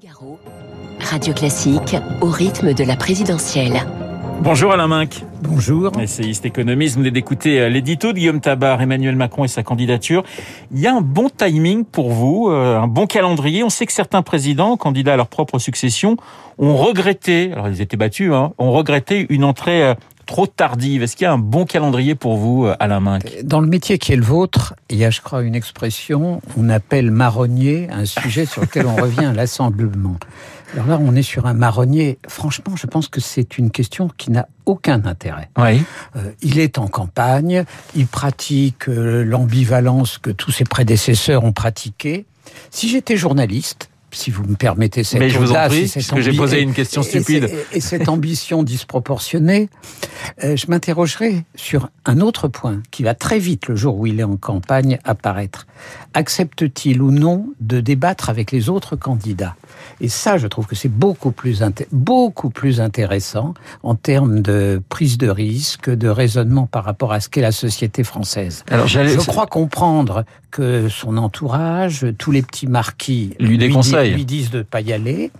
Figaro, Radio Classique, au rythme de la présidentielle. Bonjour Alain Minck. Bonjour. Essayiste économiste, vous venez d'écouter euh, l'édito de Guillaume Tabar, Emmanuel Macron et sa candidature. Il y a un bon timing pour vous, euh, un bon calendrier. On sait que certains présidents, candidats à leur propre succession, ont regretté, alors ils étaient battus, hein, ont regretté une entrée euh, trop tardive. Est-ce qu'il y a un bon calendrier pour vous, Alain Minck? Dans le métier qui est le vôtre, il y a, je crois, une expression, on appelle marronnier un sujet sur lequel on revient à l'assemblement. Alors là, on est sur un marronnier. Franchement, je pense que c'est une question qui n'a aucun intérêt. Oui. Euh, il est en campagne, il pratique euh, l'ambivalence que tous ses prédécesseurs ont pratiquée. Si j'étais journaliste, si vous me permettez cette Mais je vous en prie, parce que j'ai posé une question et- stupide. Et, et cette ambition disproportionnée, euh, je m'interrogerai sur un autre point qui va très vite le jour où il est en campagne apparaître. Accepte-t-il ou non de débattre avec les autres candidats? Et ça, je trouve que c'est beaucoup plus beaucoup plus intéressant en termes de prise de risque, de raisonnement par rapport à ce qu'est la société française. Alors. Je crois comprendre que son entourage, tous les petits marquis Lui déconseillent. di- lui disent de ne pas y aller.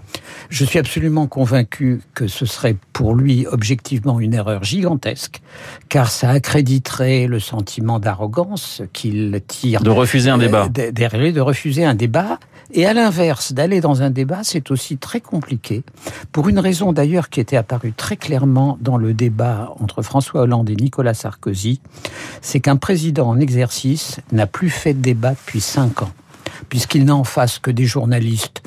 Je suis absolument convaincu que ce serait pour lui objectivement une erreur gigantesque, car ça accréditerait le sentiment d'arrogance qu'il tire de refuser un débat. euh, de- derrière de refuser un débat. Et à l'inverse, d'aller dans un débat, c'est aussi très compliqué, pour une raison d'ailleurs qui était apparue très clairement dans le débat entre François Hollande et Nicolas Sarkozy, c'est qu'un président en exercice n'a plus fait de débat depuis cinq ans, puisqu'il n'a en face que des journalistes,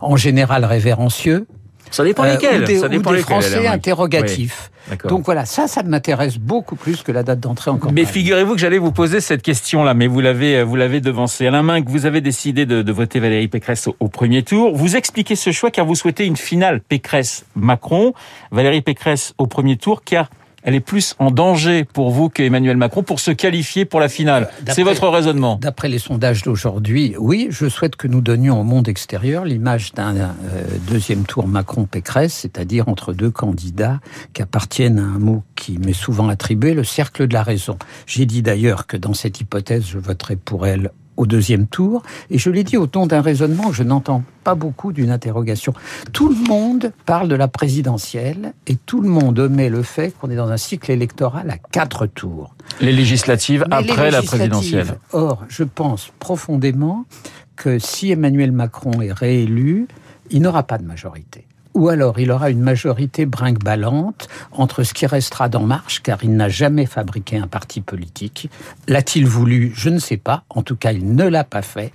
en général révérencieux, Ça dépend euh, lesquels. ou des, ça ou dépend des lesquels, Français interrogatifs. Oui. Donc voilà, ça, ça m'intéresse beaucoup plus que la date d'entrée en campagne. Mais figurez-vous que j'allais vous poser cette question-là, mais vous l'avez, vous l'avez devancé. Alain Minck, vous avez décidé de, de voter Valérie Pécresse au, au premier tour. Vous expliquez ce choix car vous souhaitez une finale Pécresse-Macron. Valérie Pécresse au premier tour car elle est plus en danger pour vous qu'Emmanuel Macron pour se qualifier pour la finale. C'est votre raisonnement. D'après les sondages d'aujourd'hui, oui, je souhaite que nous donnions au monde extérieur l'image d'un euh, deuxième tour Macron-Pécresse, c'est-à-dire entre deux candidats qui appartiennent à un mot qui m'est souvent attribué, le cercle de la raison. J'ai dit d'ailleurs que dans cette hypothèse, je voterai pour elle au deuxième tour, et je l'ai dit au nom d'un raisonnement je n'entends pas beaucoup d'une interrogation. Tout le monde parle de la présidentielle, et tout le monde omet le fait qu'on est dans un cycle électoral à quatre tours. Les législatives Mais les après la présidentielle. Or, je pense profondément que si Emmanuel Macron est réélu, il n'aura pas de majorité. Ou alors il aura une majorité brinque-ballante entre ce qui restera d'En Marche, car il n'a jamais fabriqué un parti politique. L'a-t-il voulu? Je ne sais pas. En tout cas, il ne l'a pas fait.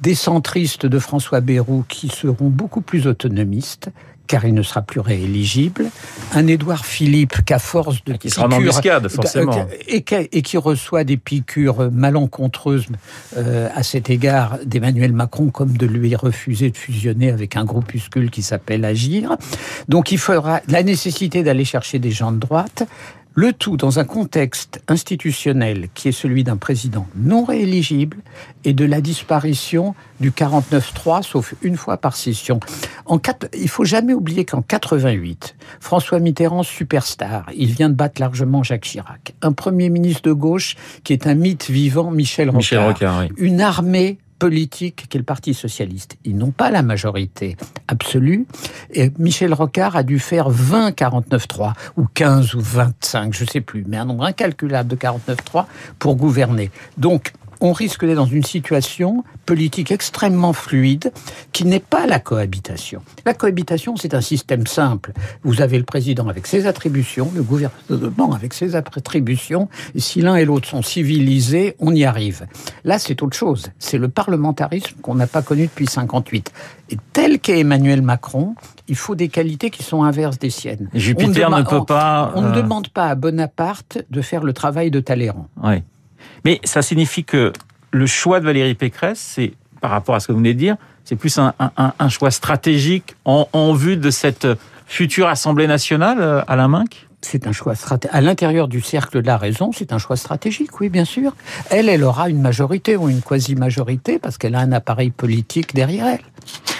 Des centristes de François Bayrou qui seront beaucoup plus autonomistes, car il ne sera plus rééligible. Un Édouard Philippe qu'à force de Qui sera en forcément. euh, et, qui- et qui reçoit des piqûres malencontreuses euh, à cet égard d'Emmanuel Macron, comme de lui refuser de fusionner avec un groupuscule qui s'appelle Agir. Donc il faudra la nécessité d'aller chercher des gens de droite. Le tout dans un contexte institutionnel qui est celui d'un président non rééligible et de la disparition du 49-3, sauf une fois par session. En quatre, il faut jamais oublier qu'en 88, François Mitterrand, superstar, il vient de battre largement Jacques Chirac. Un premier ministre de gauche qui est un mythe vivant, Michel Rocard. Michel Rocard, oui. Une armée politique qui est le Parti socialiste. Ils n'ont pas la majorité absolue. Et Michel Rocard a dû faire 20 49-3 ou 15 ou 25, je sais plus, mais un nombre incalculable de 49-3 pour gouverner. Donc, on risque d'être dans une situation politique extrêmement fluide qui n'est pas la cohabitation. La cohabitation, c'est un système simple. Vous avez le président avec ses attributions, le gouvernement avec ses attributions, et si l'un et l'autre sont civilisés, on y arrive. Là, c'est autre chose. C'est le parlementarisme qu'on n'a pas connu depuis 58. Et tel qu'est Emmanuel Macron, il faut des qualités qui sont inverses des siennes. Jupiter On ne peut pas. On ne euh, demande pas à Bonaparte de faire le travail de Talleyrand. Oui. Mais ça signifie que le choix de Valérie Pécresse, c'est par rapport à ce que vous venez de dire, c'est plus un, un- un choix stratégique en, en vue de cette future Assemblée nationale, euh, Alain Minck C'est un choix stratégique. À l'intérieur du cercle de la raison, c'est un choix stratégique, oui, bien sûr. Elle, elle aura une majorité ou une quasi-majorité parce qu'elle a un appareil politique derrière elle.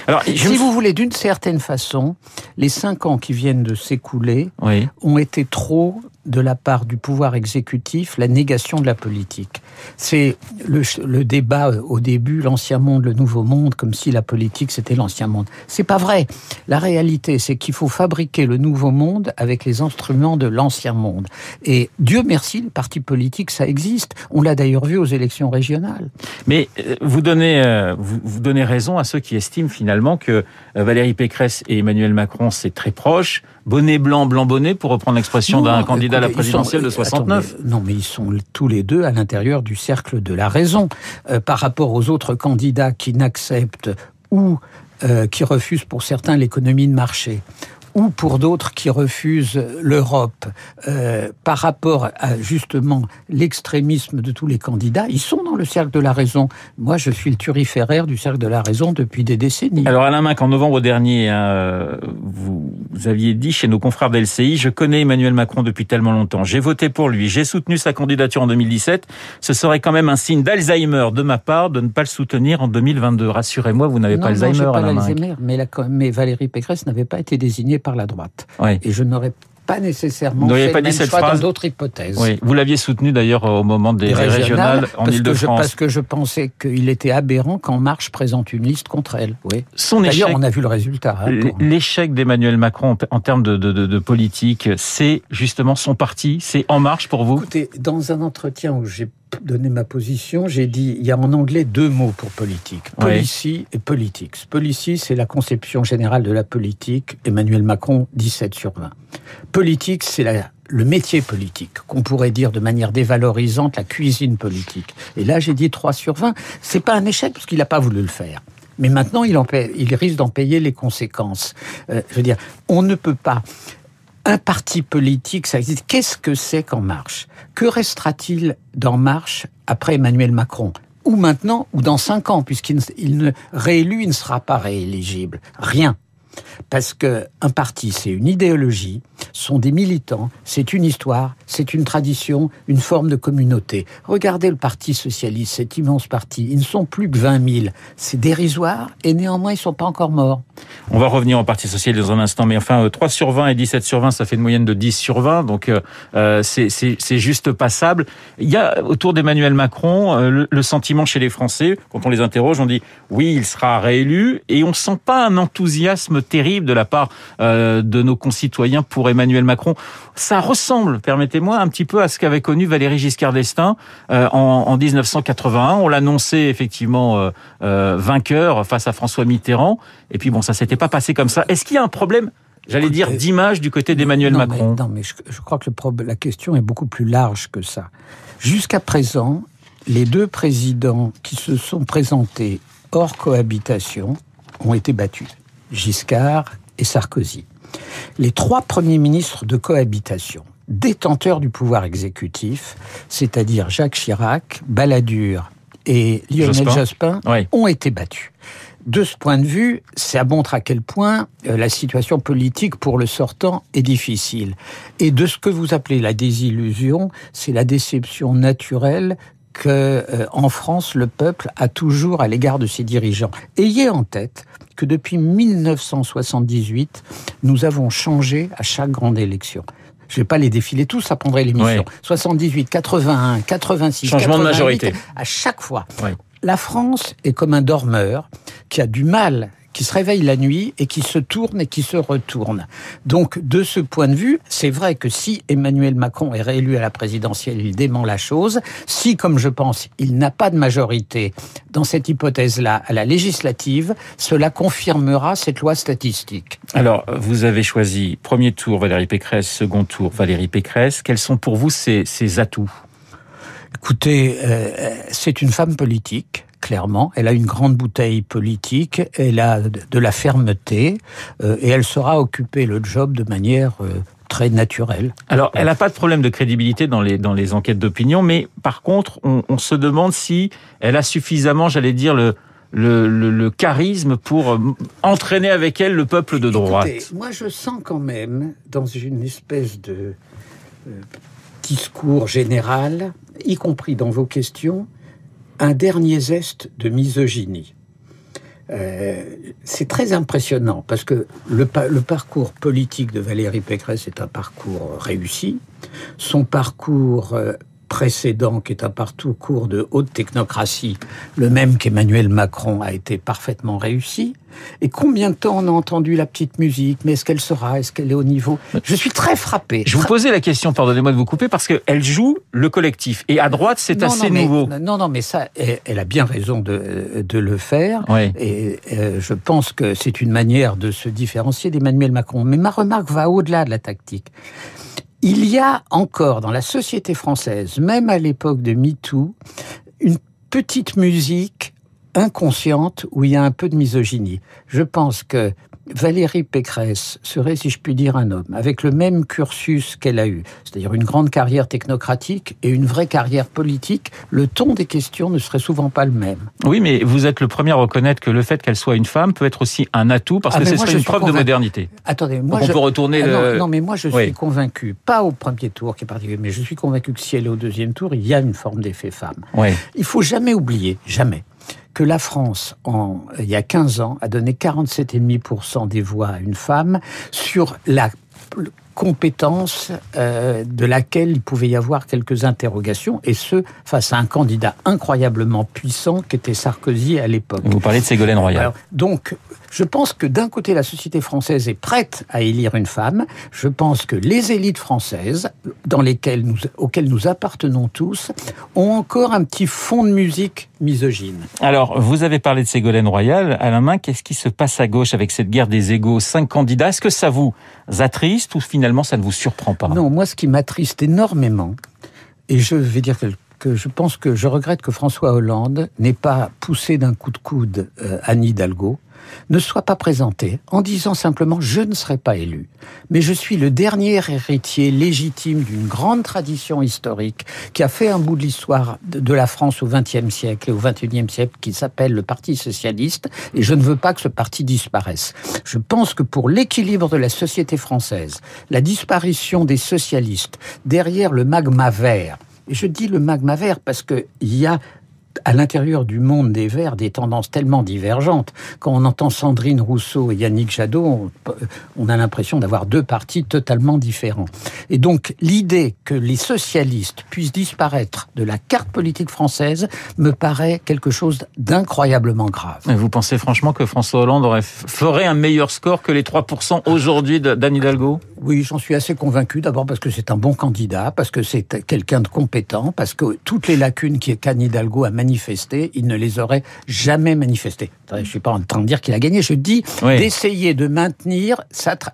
Alors, si vous voulez, d'une certaine façon, les cinq ans qui viennent de s'écouler Oui. ont été trop de la part du pouvoir exécutif la négation de la politique. C'est le, débat euh, au début, l'ancien monde, le nouveau monde, comme si la politique c'était l'ancien monde. C'est pas vrai. La réalité, c'est qu'il faut fabriquer le nouveau monde avec les instruments de l'ancien monde. Et Dieu merci, le parti politique, ça existe. On l'a d'ailleurs vu aux élections régionales. Mais euh, vous donnez, euh, vous donnez raison à ceux qui estiment finalement que Valérie Pécresse et Emmanuel Macron, c'est très proche. Bonnet blanc, blanc bonnet, pour reprendre l'expression d'un candidat à la présidentielle de 69. Attendez, non, mais ils sont tous les deux à l'intérieur du cercle de la raison. Euh, par rapport aux autres candidats qui n'acceptent ou euh, qui refusent pour certains l'économie de marché ou pour d'autres qui refusent l'Europe euh, par rapport à justement l'extrémisme de tous les candidats, ils sont dans le cercle de la raison. Moi, je suis le turiféraire du cercle de la raison depuis des décennies. Alors Alain Mac, en novembre dernier, hein, vous, vous, aviez dit chez nos confrères d'LCI, je connais Emmanuel Macron depuis tellement longtemps, j'ai voté pour lui, j'ai soutenu sa candidature en 2017, ce serait quand même un signe d'Alzheimer de ma part de ne pas le soutenir en 2022. Rassurez-moi, vous n'avez pas Alzheimer. Non, pas l'Alzheimer, mais, la, mais Valérie Pécresse n'avait pas été désignée par la droite. Oui. Et je n'aurais pas nécessairement fait pas le même cette choix phrase dans d'autres hypothèses. Oui, vous l'aviez soutenu d'ailleurs au moment des, Des régionales, en Ile-de-France. parce que je pensais qu'il était aberrant qu'En Marche présente une liste contre elle. Oui. Son D'ailleurs, on a vu le résultat. hein, pour- l'échec d'Emmanuel Macron en termes de, de, de, de politique, c'est justement son parti, c'est En Marche pour vous? Écoutez, dans un entretien où j'ai donné ma position, j'ai dit il y a en anglais deux mots pour politique Oui. policy et politics. Policy, c'est la conception générale de la politique. Emmanuel Macron, 17 sur 20. Politique, c'est la- le métier politique, qu'on pourrait dire de manière dévalorisante la cuisine politique. Et là, j'ai dit 3 sur 20. C'est pas un échec parce qu'il n'a pas voulu le faire. Mais maintenant, il, en paie- il risque d'en payer les conséquences. Euh, je veux dire, on ne peut pas un parti politique, ça existe. Qu'est-ce que c'est qu'En Marche? Que restera-t-il d'En Marche après Emmanuel Macron? Ou maintenant, ou dans cinq ans, puisqu'il ne, ne réélu, il ne sera pas rééligible. Rien. Parce que un parti, c'est une idéologie, sont des militants, c'est une histoire, c'est une tradition, une forme de communauté. Regardez le Parti socialiste, cet immense parti. Ils ne sont plus que 20 000. C'est dérisoire et néanmoins, ils ne sont pas encore morts. On va revenir au Parti Social dans un instant, mais enfin, euh, 3 sur 20 et 17 sur 20, ça fait une moyenne de 10 sur 20, donc euh, euh, c'est- juste passable. Il y a autour d'Emmanuel Macron euh, le, sentiment chez les Français, quand on les interroge, on dit oui, il sera réélu, et on sent pas un enthousiasme terrible de la part euh, de nos concitoyens pour Emmanuel Macron. Ça ressemble, permettez-moi, un petit peu à ce qu'avait connu Valéry Giscard d'Estaing euh, en, en 1981. On l'annonçait effectivement euh, euh, vainqueur face à François Mitterrand, et puis bon, ça s'était pas passé comme ça. Est-ce qu'il y a un problème, j'allais dire, d'image du côté d'Emmanuel Macron mais, Non, mais je, je crois que le la question est beaucoup plus large que ça. Jusqu'à présent, les deux présidents qui se sont présentés hors cohabitation ont été battus. Giscard et Sarkozy. Les trois premiers ministres de cohabitation, détenteurs du pouvoir exécutif, c'est-à-dire Jacques Chirac, Balladur et Lionel Jospin. Jospin, Oui. ont été battus. De ce point de vue, ça montre à quel point euh, la situation politique pour le sortant est difficile. Et de ce que vous appelez la désillusion, c'est la déception naturelle que euh, en France le peuple a toujours à l'égard de ses dirigeants. Ayez en tête que depuis 1978, nous avons changé à chaque grande élection. Je vais pas les défiler tous, ça prendrait l'émission. Ouais. 78, 81, 86, Changement de 88, majorité. À chaque fois. La France est comme un dormeur qui a du mal, qui se réveille la nuit et qui se tourne et qui se retourne. Donc, de ce point de vue, c'est vrai que si Emmanuel Macron est réélu à la présidentielle, il dément la chose. Si, comme je pense, il n'a pas de majorité dans cette hypothèse-là à la législative, cela confirmera cette loi statistique. Alors, vous avez choisi premier tour Valérie Pécresse, second tour Valérie Pécresse. Quels sont pour vous ces, ces atouts? Écoutez, euh, c'est une femme politique, clairement. Elle a une grande bouteille politique, elle a de la fermeté, euh, et elle saura occuper le job de manière euh, très naturelle. Alors, elle n'a pas de problème de crédibilité dans les, dans les enquêtes d'opinion, mais par contre, on, on se demande si elle a suffisamment, j'allais dire, le, le, le, le charisme pour euh, entraîner avec elle le peuple de droite. Écoutez, moi, je sens quand même, dans une espèce de euh, discours général, y compris dans vos questions, un dernier zeste de misogynie. Euh, c'est très impressionnant parce que le, le, parcours politique de Valérie Pécresse est un parcours réussi. Son parcours euh, précédent, qui est un parcours de haute technocratie, le même qu'Emmanuel Macron, a été parfaitement réussi. Et combien de temps on a entendu la petite musique Mais est-ce qu'elle sera Est-ce qu'elle est au niveau? Je suis très frappé. Je vous posais la question, pardonnez-moi de vous couper, parce qu'elle joue le collectif. Et à droite, c'est assez nouveau. Non, non, mais ça, elle a bien raison de, de le faire. Et euh, je pense que c'est une manière de se différencier d'Emmanuel Macron. Mais ma remarque va au-delà de la tactique. Il y a encore dans la société française, même à l'époque de MeToo, une petite musique inconsciente où il y a un peu de misogynie. Je pense que Valérie Pécresse serait, si je puis dire, un homme, avec le même cursus qu'elle a eu, c'est-à-dire une grande carrière technocratique et une vraie carrière politique, le ton des questions ne serait souvent pas le même. Oui, mais vous êtes le premier à reconnaître que le fait qu'elle soit une femme peut être aussi un atout, parce ah, que c'est une preuve de modernité. Attendez, moi on peut retourner ah, non, mais moi je suis convaincu, pas au premier tour qui est particulier, mais je suis convaincu que si elle est au deuxième tour, il y a une forme d'effet femme. Oui. Il faut jamais oublier, jamais, que la France, en, il y a 15 ans, a donné 47,5% des voix à une femme sur la compétence euh, de laquelle il pouvait y avoir quelques interrogations, et ce, face à un candidat incroyablement puissant qui était Sarkozy à l'époque. Vous parlez de Ségolène Royal. donc, je pense que d'un côté, la société française est prête à élire une femme. Je pense que les élites françaises, dans lesquelles nous, auxquelles nous appartenons tous, ont encore un petit fond de musique misogyne. Alors, vous avez parlé de Ségolène Royal. À la main, qu'est-ce qui se passe à gauche avec cette guerre des égaux? Cinq candidats. Est-ce que ça vous attriste ou finalement ça ne vous surprend pas? Non, moi, ce qui m'attriste énormément, et je vais dire que je pense que je regrette que François Hollande n'ait pas poussé d'un coup de coude euh, Anne Hidalgo ne soit pas présenté en disant simplement je ne serai pas élu, mais je suis le dernier héritier légitime d'une grande tradition historique qui a fait un bout de l'histoire de la France au XXe siècle et au XXIe siècle qui s'appelle le Parti socialiste et je ne veux pas que ce parti disparaisse. Je pense que pour l'équilibre de la société française, la disparition des socialistes derrière le magma vert, et je dis le magma vert parce qu'il y a à l'intérieur du monde des Verts des tendances tellement divergentes. Quand on entend Sandrine Rousseau et Yannick Jadot, on, a l'impression d'avoir deux partis totalement différents. Et donc l'idée que les socialistes puissent disparaître de la carte politique française me paraît quelque chose d'incroyablement grave. Vous pensez franchement que François Hollande aurait, ferait un meilleur score que les 3% aujourd'hui d'Anne Hidalgo? Oui, j'en suis assez convaincu. D'abord parce que c'est un bon candidat, parce que c'est quelqu'un de compétent, parce que toutes les lacunes qu'Anne Hidalgo a manifesté, il ne les aurait jamais manifestées. Je ne suis pas en train de dire qu'il a gagné, je dis d'essayer de maintenir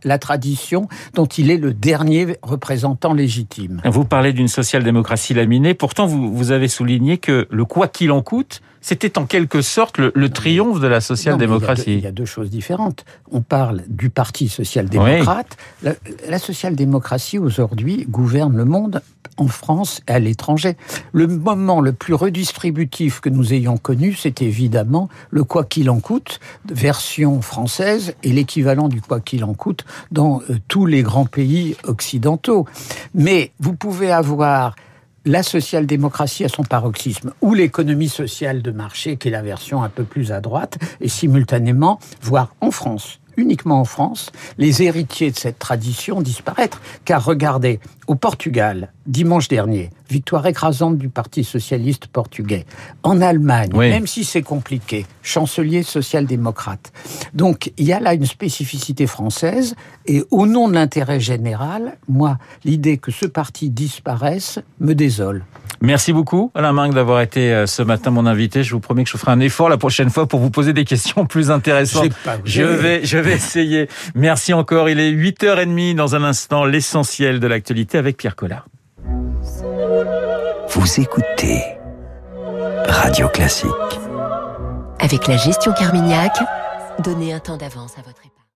la tradition dont il est le dernier représentant légitime. Vous parlez d'une social-démocratie laminée, pourtant vous, vous avez souligné que le quoi qu'il en coûte, c'était en quelque sorte le, triomphe de la social-démocratie. Il, y a deux choses différentes. On parle du Parti social-démocrate. La, la social-démocratie aujourd'hui gouverne le monde en France et à l'étranger. Le moment le plus redistributif que nous ayons connu, c'est évidemment le quoi qu'il en coûte, version française, et l'équivalent du quoi qu'il en coûte dans euh, tous les grands pays occidentaux. Mais vous pouvez avoir la social-démocratie à son paroxysme ou l'économie sociale de marché, qui est la version un peu plus à droite, et simultanément, voire en France, uniquement en France, les héritiers de cette tradition disparaître. Car regardez, au Portugal, dimanche dernier, victoire écrasante du Parti socialiste portugais. En Allemagne, même si c'est compliqué, chancelier social-démocrate. Donc il y a là une spécificité française et au nom de l'intérêt général, moi, l'idée que ce parti disparaisse me désole. Merci beaucoup, Alain Mingue, d'avoir été euh, ce matin mon invité. Je vous promets que je ferai un effort la prochaine fois pour vous poser des questions plus intéressantes. je vais, je vais essayer. Merci encore. Il est 8h30 dans un instant, l'essentiel de l'actualité avec Pierre Collard. Vous écoutez Radio Classique. Avec la gestion Carmignac, donnez un temps d'avance à votre épargne.